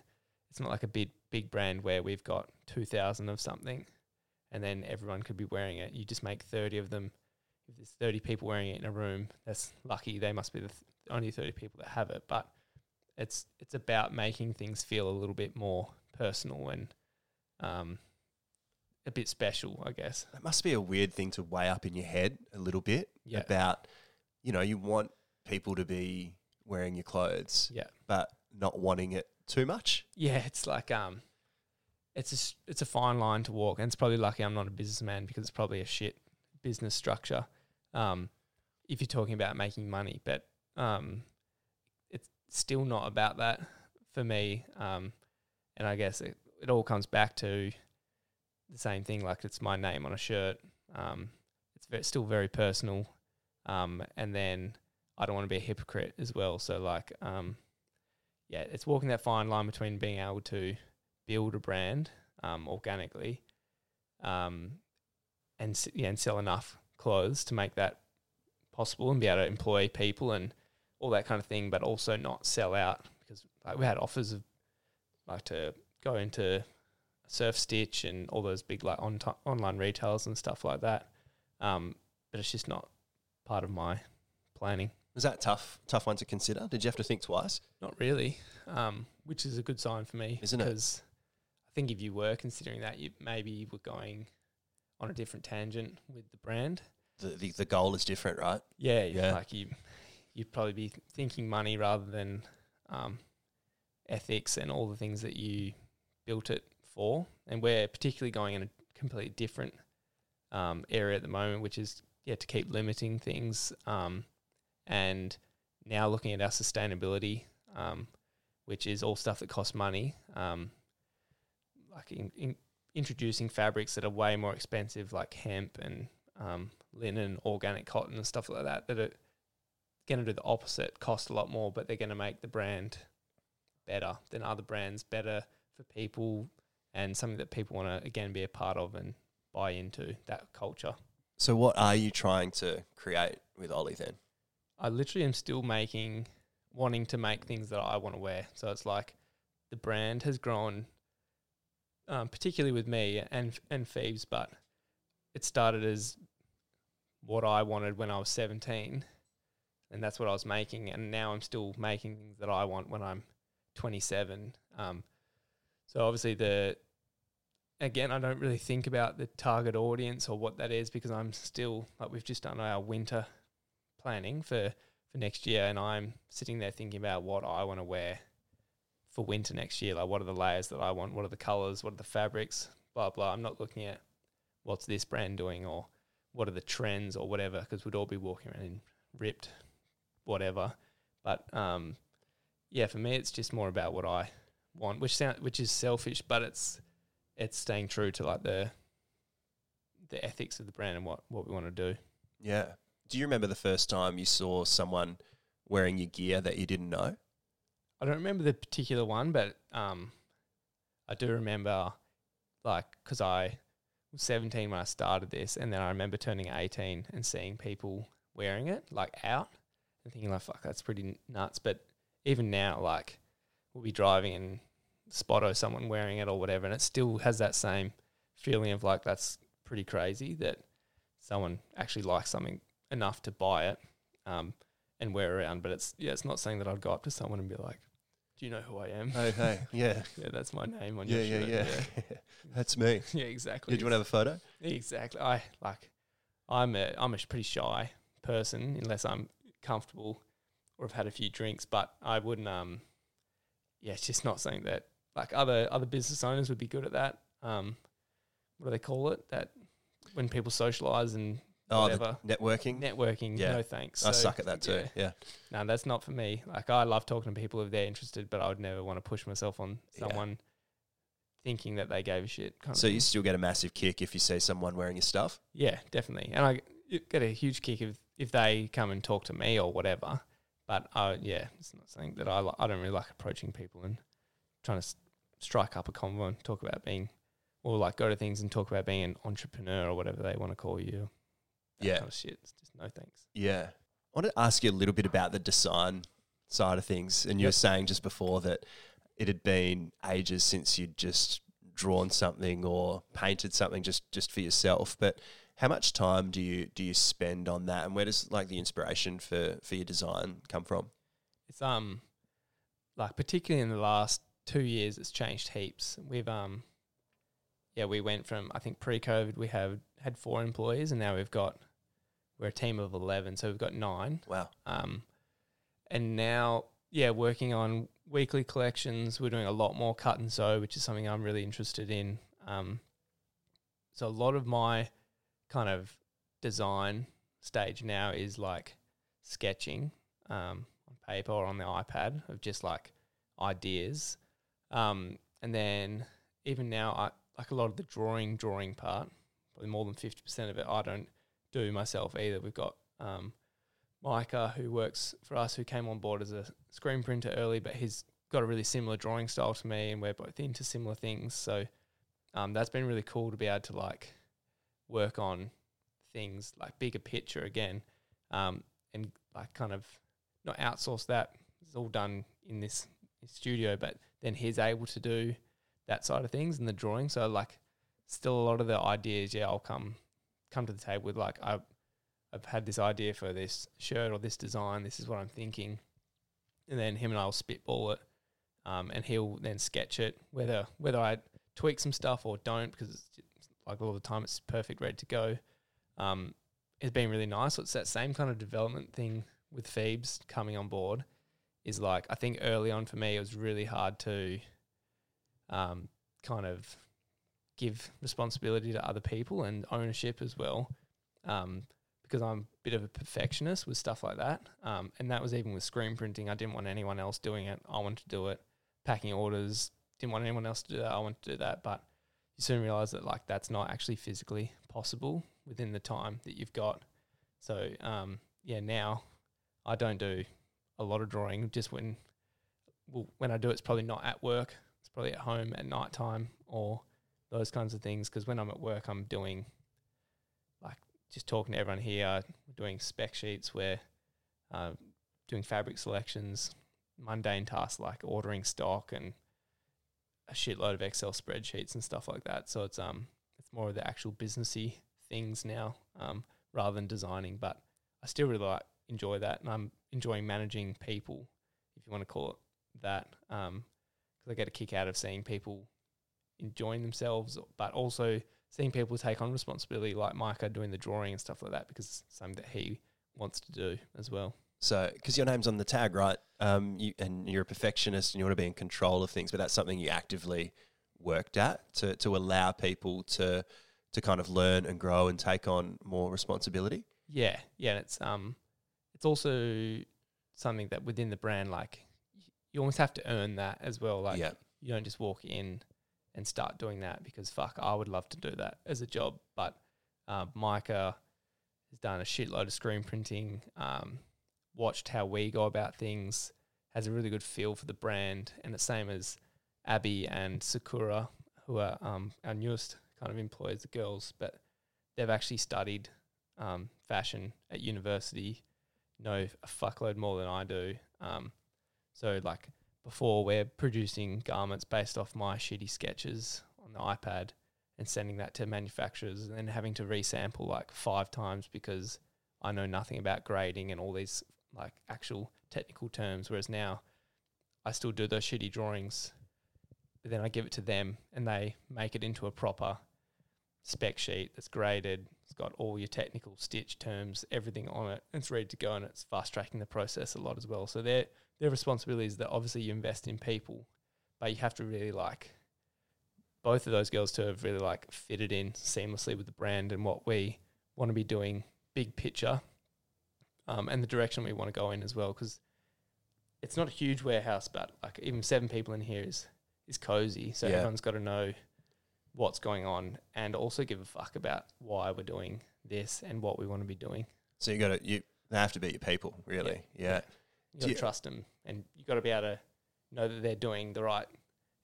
it's not like a big big brand where we've got two thousand of something, and then everyone could be wearing it. You just make thirty of them. If there's thirty people wearing it in a room, that's lucky. They must be the th- only thirty people that have it. But it's it's about making things feel a little bit more personal and um, a bit special, I guess. That must be a weird thing to weigh up in your head a little bit Yeah. about, you know, you want people to be wearing your clothes, Yeah. but not wanting it too much. Yeah, it's like um, it's a it's a fine line to walk, and it's probably lucky I'm not a businessman because it's probably a shit business structure. Um, if you're talking about making money, but um, it's still not about that for me. Um, and I guess it, it all comes back to the same thing. Like it's my name on a shirt. Um, it's ve- still very personal. Um, and then I don't want to be a hypocrite as well. So like um, yeah, it's walking that fine line between being able to build a brand um, organically, um, and yeah, and sell enough clothes to make that possible and be able to employ people and all that kind of thing, but also not sell out because like we had offers of like to go into Surf Stitch and all those big like on online retailers and stuff like that. Um, but it's just not part of my planning. Was that tough? Tough one to consider. Did you have to think twice? Not really, um, which is a good sign for me, Isn't it? Because I think if you were considering that, you maybe were going on a different tangent with the brand. The, the the goal is different, right? Yeah, Yeah. like you, you'd probably be thinking money rather than um, ethics and all the things that you built it for. And we're particularly going in a completely different um, area at the moment, which is yeah to keep limiting things. Um, and now looking at our sustainability, um, which is all stuff that costs money, um, like in, in introducing fabrics that are way more expensive, like hemp and um, linen, organic cotton, and stuff like that, that are going to do the opposite, cost a lot more, but they're going to make the brand better than other brands, better for people, and something that people want to again be a part of and buy into that culture. So, what are you trying to create with Ollie then? I literally am still making, wanting to make things that I want to wear. So it's like the brand has grown, um, particularly with me and and Phoebes, but it started as what I wanted when I was seventeen, and that's what I was making. And now I'm still making things that I want when I'm 27. Um, so obviously the again, I don't really think about the target audience or what that is because I'm still like we've just done our winter planning for for next year, and I'm sitting there thinking about what I want to wear for winter next year. Like, what are the layers that I want? What are the colors? What are the fabrics? Blah blah. I'm not looking at what's this brand doing or what are the trends or whatever, because we'd all be walking around in ripped, whatever. But um, yeah, for me, it's just more about what I want, which sound which is selfish, but it's it's staying true to like the the ethics of the brand and what what we want to do. Yeah. Do you remember the first time you saw someone wearing your gear that you didn't know? I don't remember the particular one, but um, I do remember, like, because I was 17 when I started this, and then I remember turning 18 and seeing people wearing it, like, out, and thinking, like, fuck, that's pretty nuts. But even now, like, we'll be driving and spotto someone wearing it or whatever, and it still has that same feeling of, like, that's pretty crazy that someone actually likes something enough to buy it. Um, and wear around, but it's yeah, it's not saying that I'd go up to someone and be like, "Do you know who I am?" Hey, hey, yeah, Yeah, that's my name on yeah, your yeah, shirt. yeah. That's me. yeah, exactly. Did you want to have a photo? Exactly. I like. I'm a I'm a pretty shy person unless I'm comfortable or have had a few drinks. But I wouldn't. Um. Yeah, it's just not something that like other other business owners would be good at that. Um. What do they call it? That when people socialize and Oh, whatever. networking. networking. Yeah. No thanks. I suck at that too. yeah. Yeah. No, that's not for me. Like I love talking to people if they're interested, but I would never want to push myself on Yeah. someone thinking that they gave a shit. So you still get a massive kick if you see someone wearing your stuff. yeah, definitely. And I get a huge kick if if they come and talk to me or whatever. But uh, yeah, it's not something that I li- I don't really like approaching people and trying to strike up a convo and talk about being or like go to things and talk about being an entrepreneur or whatever they want to call you. That Yeah. kind of shit. It's just no thanks. Yeah. I want to ask you a little bit about the design side of things. And you were saying just before that it had been ages since you'd just drawn something or painted something just, just for yourself. But how much time do you do you spend on that? And where does like the inspiration for, for your design come from? It's um like particularly in the last two years it's changed heaps. We've um yeah, we went from I think pre-COVID we have had four employees, and now we've got we're a team of eleven, so we've got nine. Wow. Um, and now, yeah, working on weekly collections. We're doing a lot more cut and sew, which is something I'm really interested in. Um, so a lot of my kind of design stage now is like sketching um, on paper or on the iPad of just like ideas. Um, and then even now, I like a lot of the drawing, drawing part, probably more than 50% of it, I don't do myself either. We've got um, Micah, who works for us, who came on board as a screen printer early, but he's got a really similar drawing style to me, and we're both into similar things. So um, that's been really cool to be able to like work on things like bigger picture again, um, and like kind of not outsource that. It's all done in this studio, but then he's able to do that side of things and the drawing. So like, still a lot of the ideas, yeah, I'll come come to the table with like I I've had this idea for this shirt or this design. This is what I'm thinking, and then him and I will spitball it, um, and he'll then sketch it. Whether whether I tweak some stuff or don't, because it's like all the time it's perfect, ready to go. Um, it's been really nice. So it's that same kind of development thing with Phoebes coming on board. Is like I think early on for me it was really hard to, um, kind of give responsibility to other people and ownership as well. Um, because I'm a bit of a perfectionist with stuff like that. Um, and that was even with screen printing. I didn't want anyone else doing it. I wanted to do it. Packing orders, didn't want anyone else to do that. I wanted to do that. But you soon realize that like that's not actually physically possible within the time that you've got. So um, yeah, now I don't do a lot of drawing. Just when well, when I do, it's probably not at work. It's probably at home at night time or those kinds of things. Because when I'm at work, I'm doing like just talking to everyone here, doing spec sheets, we're uh, doing fabric selections, mundane tasks like ordering stock and a shitload of Excel spreadsheets and stuff like that. So it's um it's more of the actual businessy things now um, rather than designing. But I still really like enjoy that, and I'm enjoying managing people, if you want to call it that, because um, I get a kick out of seeing people enjoying themselves, but also seeing people take on responsibility like Micah doing the drawing and stuff like that because it's something that he wants to do as well. So, because your name's on the tag, right? Um, you, and you're a perfectionist and you want to be in control of things, but that's something you actively worked at to, to allow people to to kind of learn and grow and take on more responsibility. Yeah, yeah, and it's um, it's also something that within the brand, like you almost have to earn that as well. Like, yeah. you don't just walk in and start doing that because fuck, I would love to do that as a job. But uh, Micah has done a shitload of screen printing, um, watched how we go about things, has a really good feel for the brand, and the same as Abby and Sakura, who are um, our newest kind of employees, the girls, but they've actually studied um, fashion at university, know a fuckload more than I do. Um, so like before we're producing garments based off my shitty sketches on the iPad and sending that to manufacturers and then having to resample like five times because I know nothing about grading and all these like actual technical terms. Whereas now I still do those shitty drawings, but then I give it to them and they make it into a proper spec sheet that's graded. It's got all your technical stitch terms, everything on it. It's ready to go and it's fast tracking the process a lot as well. So they're their responsibility is that obviously you invest in people, but you have to really like both of those girls to have really like fitted in seamlessly with the brand and what we want to be doing big picture um, and the direction we want to go in as well because it's not a huge warehouse but like even seven people in here is is cozy so yeah. everyone's got to know what's going on and also give a fuck about why we're doing this and what we want to be doing so you got to you they have to be your people really yeah. yeah. You got to trust them, and you got to be able to know that they're doing the right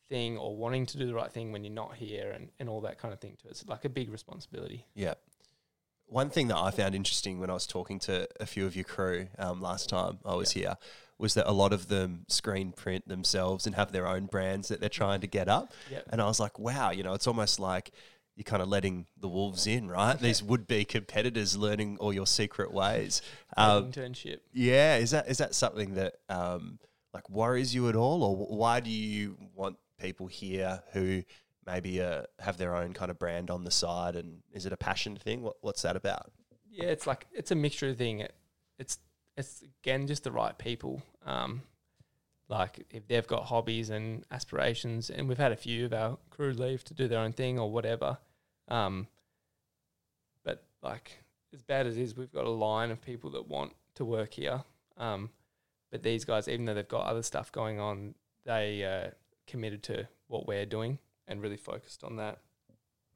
thing or wanting to do the right thing when you're not here, and, and all that kind of thing. To it's like a big responsibility. Yeah. One thing that I found interesting when I was talking to a few of your crew um, last time I was here was that a lot of them screen print themselves and have their own brands that they're trying to get up. Yep. And I was like, wow, you know, it's almost like you're kind of letting the wolves in, right? These would be competitors learning all your secret ways. Um, internship. Yeah, is that is that something that um, like worries you at all, or why do you want people here who maybe uh, have their own kind of brand on the side? And is it a passion thing? What, what's that about? Yeah, it's like it's a mixture of thing. It, it's it's again just the right people. Um, like if they've got hobbies and aspirations, and we've had a few of our crew leave to do their own thing or whatever. Um, but like as bad as it is, we've got a line of people that want to work here. Um, but these guys, even though they've got other stuff going on, they uh, committed to what we're doing and really focused on that.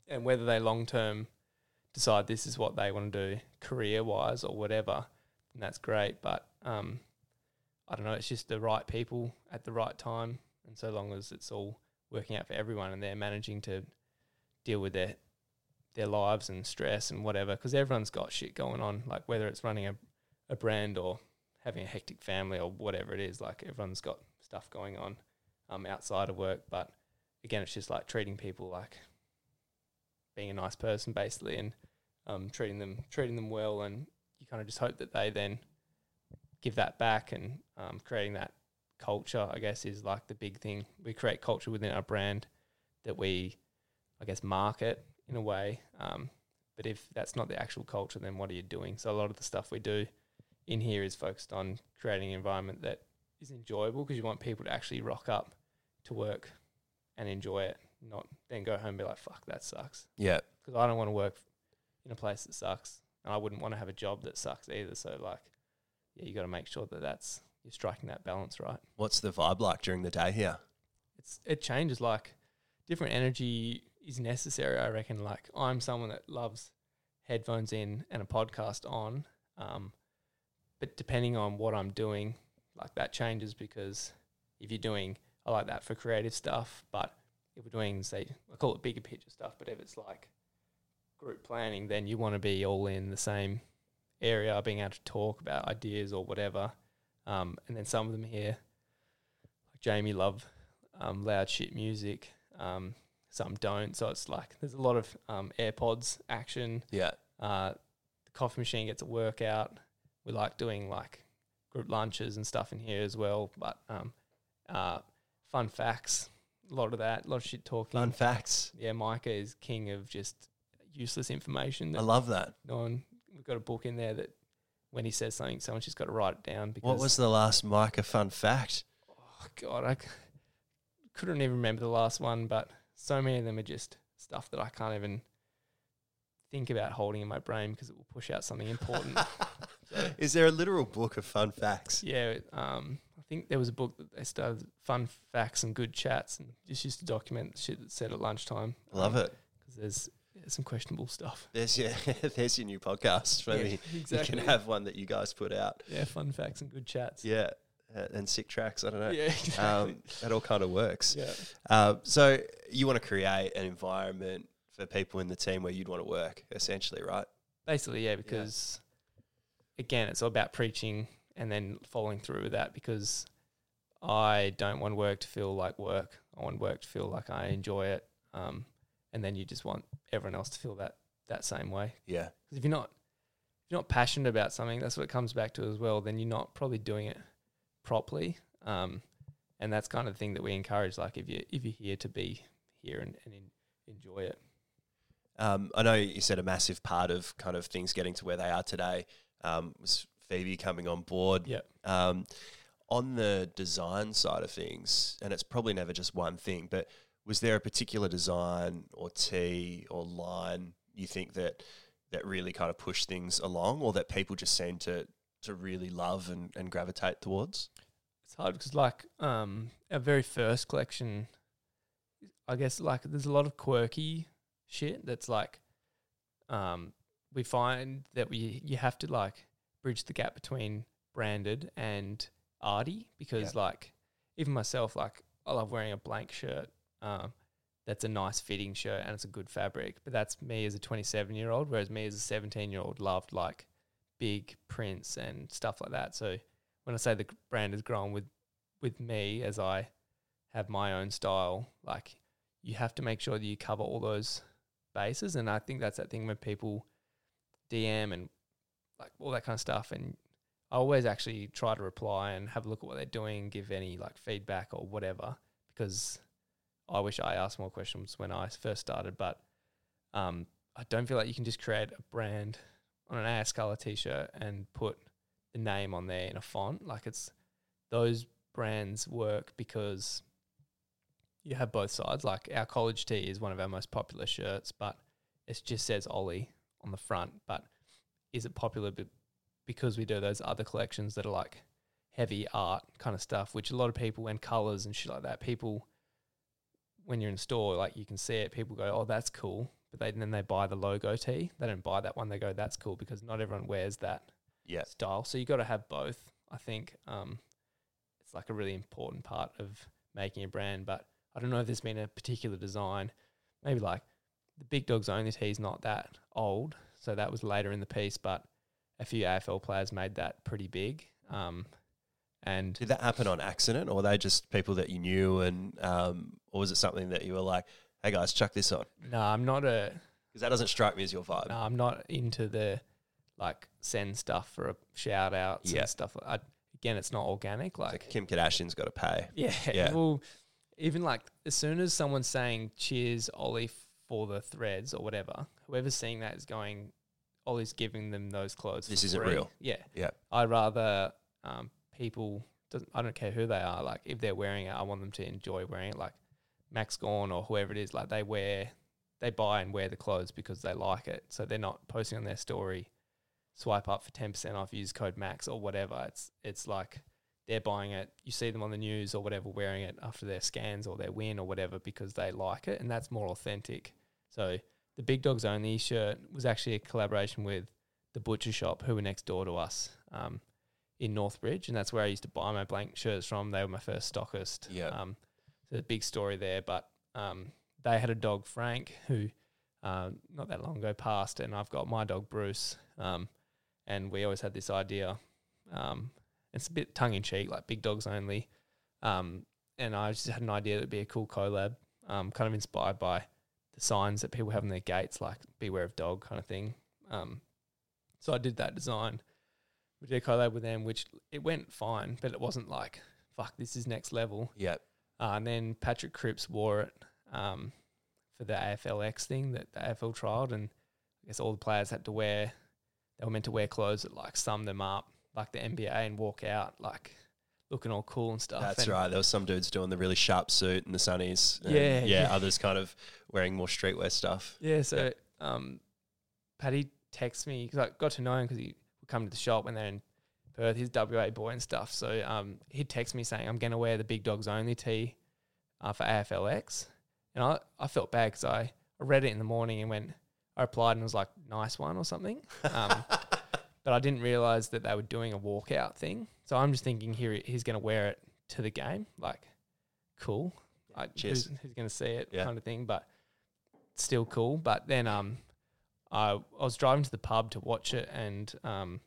And whether they long term decide this is what they want to do career wise or whatever, then that's great. But um, I don't know, it's just the right people at the right time. And so long as it's all working out for everyone and they're managing to deal with their their lives and stress and whatever, because everyone's got shit going on, like whether it's running a, a brand or having a hectic family or whatever it is, like everyone's got stuff going on um, outside of work. But again, it's just like treating people like being a nice person basically and um, treating them treating them well and kind of just hope that they then give that back and um, creating that culture I guess is like the big thing. We create culture within our brand that we I guess market in a way um, but if that's not the actual culture then what are you doing? So a lot of the stuff we do in here is focused on creating an environment that is enjoyable because you want people to actually rock up to work and enjoy it not then go home and be like fuck that sucks. Yeah. because I don't want to work in a place that sucks, and I wouldn't want to have a job that sucks either. So like, yeah, you got to make sure that that's you're striking that balance right. What's the vibe like during the day here? It's it changes like different energy is necessary. I reckon. Like I'm someone that loves headphones in and a podcast on, um, but depending on what I'm doing, like that changes because if you're doing, I like that for creative stuff, but if we're doing say I call it bigger picture stuff, but if it's like group planning, then you want to be all in the same area, being able to talk about ideas or whatever. Um, and then some of them here, like Jamie, love um, loud shit music. Um, some don't. So it's like there's a lot of um, AirPods action. Yeah. Uh, the coffee machine gets a workout. We like doing like group lunches and stuff in here as well. But um, uh, fun facts, a lot of that, a lot of shit talking. Fun facts. Yeah, Micah is king of just useless information. I love that. no one, we've got a book in there that when he says something, someone's just got to write it down. Because What was the last Micah fun fact? oh god, I couldn't even remember the last one, but so many of them are just stuff that I can't even think about holding in my brain because it will push out something important. Is there a literal book of fun facts? yeah, um, I think there was a book that they started, Fun Facts and Good Chats, and just used to document shit that's said at lunchtime. Love it. because there's some questionable stuff. There's your there's your new podcast. Maybe exactly. you can have one that you guys put out. yeah, fun facts and good chats. Yeah, uh, and sick tracks. I don't know. yeah, exactly. Um, that all kind of works. yeah. Uh, so you want to create an environment for people in the team where you'd want to work, essentially, right? Basically, yeah, because again, it's all about preaching and then following through with that because I don't want work to feel like work. I want work to feel like I enjoy it. Um, and then you just want everyone else to feel that that same way. Yeah. Because if you're not if you're not passionate about something, that's what it comes back to as well. Then you're not probably doing it properly. Um, and that's kind of the thing that we encourage. Like if you if you're here to be here and, and en- enjoy it. Um, I know you said a massive part of kind of things getting to where they are today um, was Phoebe coming on board. Yeah. Um, on the design side of things, and it's probably never just one thing, but was there a particular design or tee or line you think that that really kind of pushed things along, or that people just seem to to really love and, and gravitate towards? It's hard because like um our very first collection, I guess like there's a lot of quirky shit that's like, um we find that we you have to like bridge the gap between branded and arty because like even myself like I love wearing a blank shirt. Um, that's a nice fitting shirt and it's a good fabric. But that's me as a 27 year old, whereas me as a 17 year old loved like big prints and stuff like that. So when I say the brand has grown with with me as I have my own style, like you have to make sure that you cover all those bases. And I think that's that thing when people DM and like all that kind of stuff. And I always actually try to reply and have a look at what they're doing, give any like feedback or whatever, because I wish I asked more questions when I first started, but um, I don't feel like you can just create a brand on an AS Color t-shirt and put the name on there in a font. Like it's those brands work because you have both sides. Like our college tee is one of our most popular shirts, but it just says Ollie on the front. But is it popular be- because we do those other collections that are like heavy art kind of stuff, which a lot of people and colors and shit like that, people when you're in store, like you can see it, people go, "Oh, that's cool," but they, then they buy the logo tee. They don't buy that one. They go, "That's cool," because not everyone wears that Yeah. style. So you got to have both. I think um, it's like a really important part of making a brand. But I don't know if there's been a particular design. Maybe like the Big Dogs Only tee is not that old, so that was later in the piece. But a few AFL players made that pretty big. Um, and Did that happen on accident, or were they just people that you knew, and um, or was it something that you were like, "Hey guys, chuck this on"? no, I'm not a Because that doesn't strike me as your vibe. no, I'm not into the like send stuff for a shout outs Yeah. and stuff. I, again, it's not organic. Like Like Kim Kardashian's got to pay. Yeah. Yeah. Well, even like as soon as someone's saying cheers, Ollie, for the threads or whatever, whoever's seeing that is going, Ollie's giving them those clothes. This isn't free. real. Yeah. Yeah. I'd rather um, people, doesn't, I don't care who they are, like if they're wearing it, I want them to enjoy wearing it. Like Max Gawn or whoever it is, like they wear, they buy and wear the clothes because they like it. So they're not posting on their story, swipe up for 10% off, use code MAX or whatever. It's, it's like, they're buying it. You see them on the news or whatever wearing it after their scans or their win or whatever because they like it, and that's more authentic. So the Big Dogs Only shirt was actually a collaboration with the butcher shop who were next door to us um, in Northbridge, and that's where I used to buy my blank shirts from. They were my first stockist. Yeah. Um, so a big story there, but um, they had a dog Frank who um, not that long ago passed, and I've got my dog Bruce, um, and we always had this idea. Um, it's a bit tongue in cheek, like big dogs only. Um, and I just had an idea that would be a cool collab, um, kind of inspired by the signs that people have on their gates, like beware of dog kind of thing. Um, so I did that design. We did a collab with them, which it went fine, but it wasn't like, fuck, this is next level. Yep. Uh, and then Patrick Cripps wore it um, for the AFLX thing that the AFL trialed, and I guess all the players had to wear. They were meant to wear clothes that like sum them up, like the NBA, and walk out like looking all cool and stuff. That's And- right. There was some dudes doing the really sharp suit and the sunnies. and Yeah, yeah. yeah. Others kind of wearing more streetwear stuff. Yeah, so um, Paddy texts me because I got to know him because he would come to the shop when they're in Perth. He's WA boy and stuff. So um, he'd text me saying, I'm going to wear the Big Dogs Only tee uh, for AFLX. And I, I felt bad because I, I read it in the morning and went, I replied and was like, nice one or something. Um, but I didn't realize that they were doing a walkout thing. So I'm just thinking here he's going to wear it to the game. Like, cool. Like, Cheers. Who's, who's going to see it Yeah. kind of thing. But still cool. But then um, I, I was driving to the pub to watch it and um,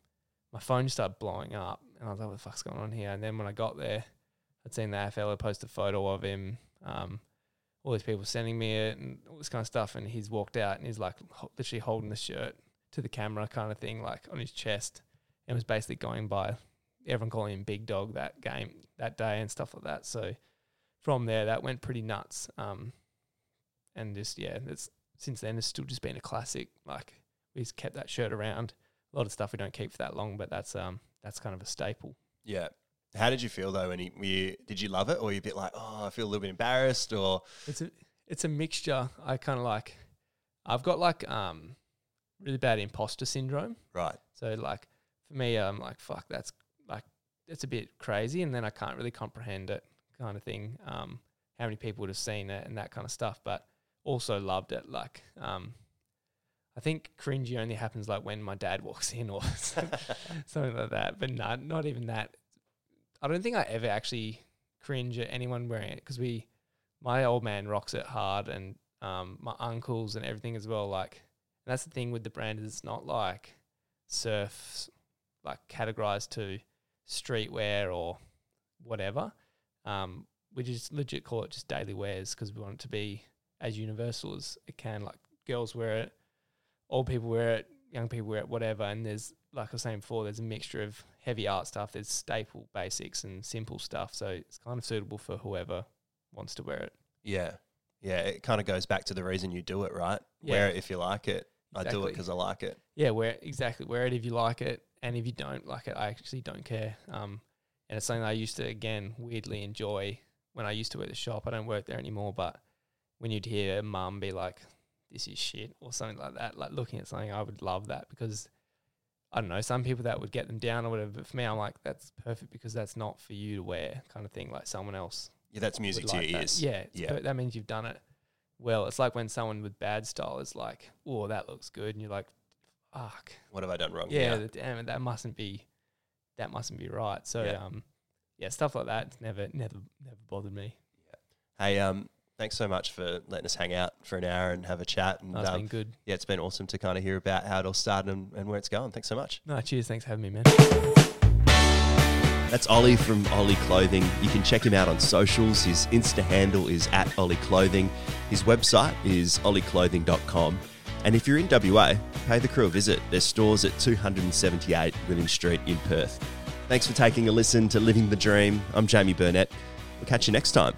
my phone just started blowing up. And I was like, what the fuck's going on here? And then when I got there, I'd seen the AFL posted a photo of him. Um, all these people sending me it and all this kind of stuff. And he's walked out and he's like literally holding the shirt to the camera kind of thing, like on his chest. And was basically going by everyone calling him Big Dog that game, that day and stuff like that. So from there, that went pretty nuts. Um, and just, yeah, it's since then, it's still just been a classic. Like we've kept that shirt around. A lot of stuff we don't keep for that long, but that's um that's kind of a staple. Yeah. How did you feel though when you, you did you love it or were you a bit like, oh, I feel a little bit embarrassed or It's a it's a mixture. I kind of like. I've got like um really bad imposter syndrome. right? So like for me, I'm like fuck. That's like it's a bit crazy, and then I can't really comprehend it, kind of thing. Um, how many people would have seen it and that kind of stuff, but also loved it. Like um, I think cringy only happens like when my dad walks in or something, like that. But not not even that. I don't think I ever actually cringe at anyone wearing it because we, my old man rocks it hard, and um, my uncles and everything as well. Like, and that's the thing with the brand is it's not like surf, like categorized to streetwear or whatever. Um, we just legit call it just daily wears because we want it to be as universal as it can. Like girls wear it, old people wear it, young people wear it, whatever. And there's like I was saying before, there's a mixture of heavy art stuff. There's staple basics and simple stuff. So it's kind of suitable for whoever wants to wear it. Yeah. Yeah, it kind of goes back to the reason you do it, right? Yeah. Wear it if you like it. I do it because I like it. Yeah, wear exactly wear it if you like it, and if you don't like it, I actually don't care. Um, and it's something I used to again weirdly enjoy when I used to work at the shop. I don't work there anymore, but when you'd hear mum be like, "This is shit" or something like that, like looking at something, I would love that because I don't know. Some people that would get them down or whatever, but for me, I'm like, that's perfect because that's not for you to wear, kind of thing. Like someone else Yeah, that's music to like your that. ears. Yeah, Yeah. per- that means you've done it well. It's like when someone with bad style is like, "Oh, that looks good," and you're like, "Fuck." What have I done wrong? yeah, damn it, that mustn't be, that mustn't be right. So, Yeah. um, yeah, stuff like that it's never, never, never bothered me. Yeah. Hey, um, thanks so much for letting us hang out for an hour and have a chat. And No, it's um, been good. yeah, it's been awesome to kind of hear about how it all started and, and where it's going. Thanks so much. No, cheers. Thanks for having me, man. That's Ollie from Ollie Clothing. You can check him out on socials. His Insta handle is at Ollie Clothing. His website is ollieclothing.com. And if you're in WA, pay the crew a visit. Their store's at 278 William Street in Perth. Thanks for taking a listen to Living the Dream. I'm Jamie Burnett. We'll catch you next time.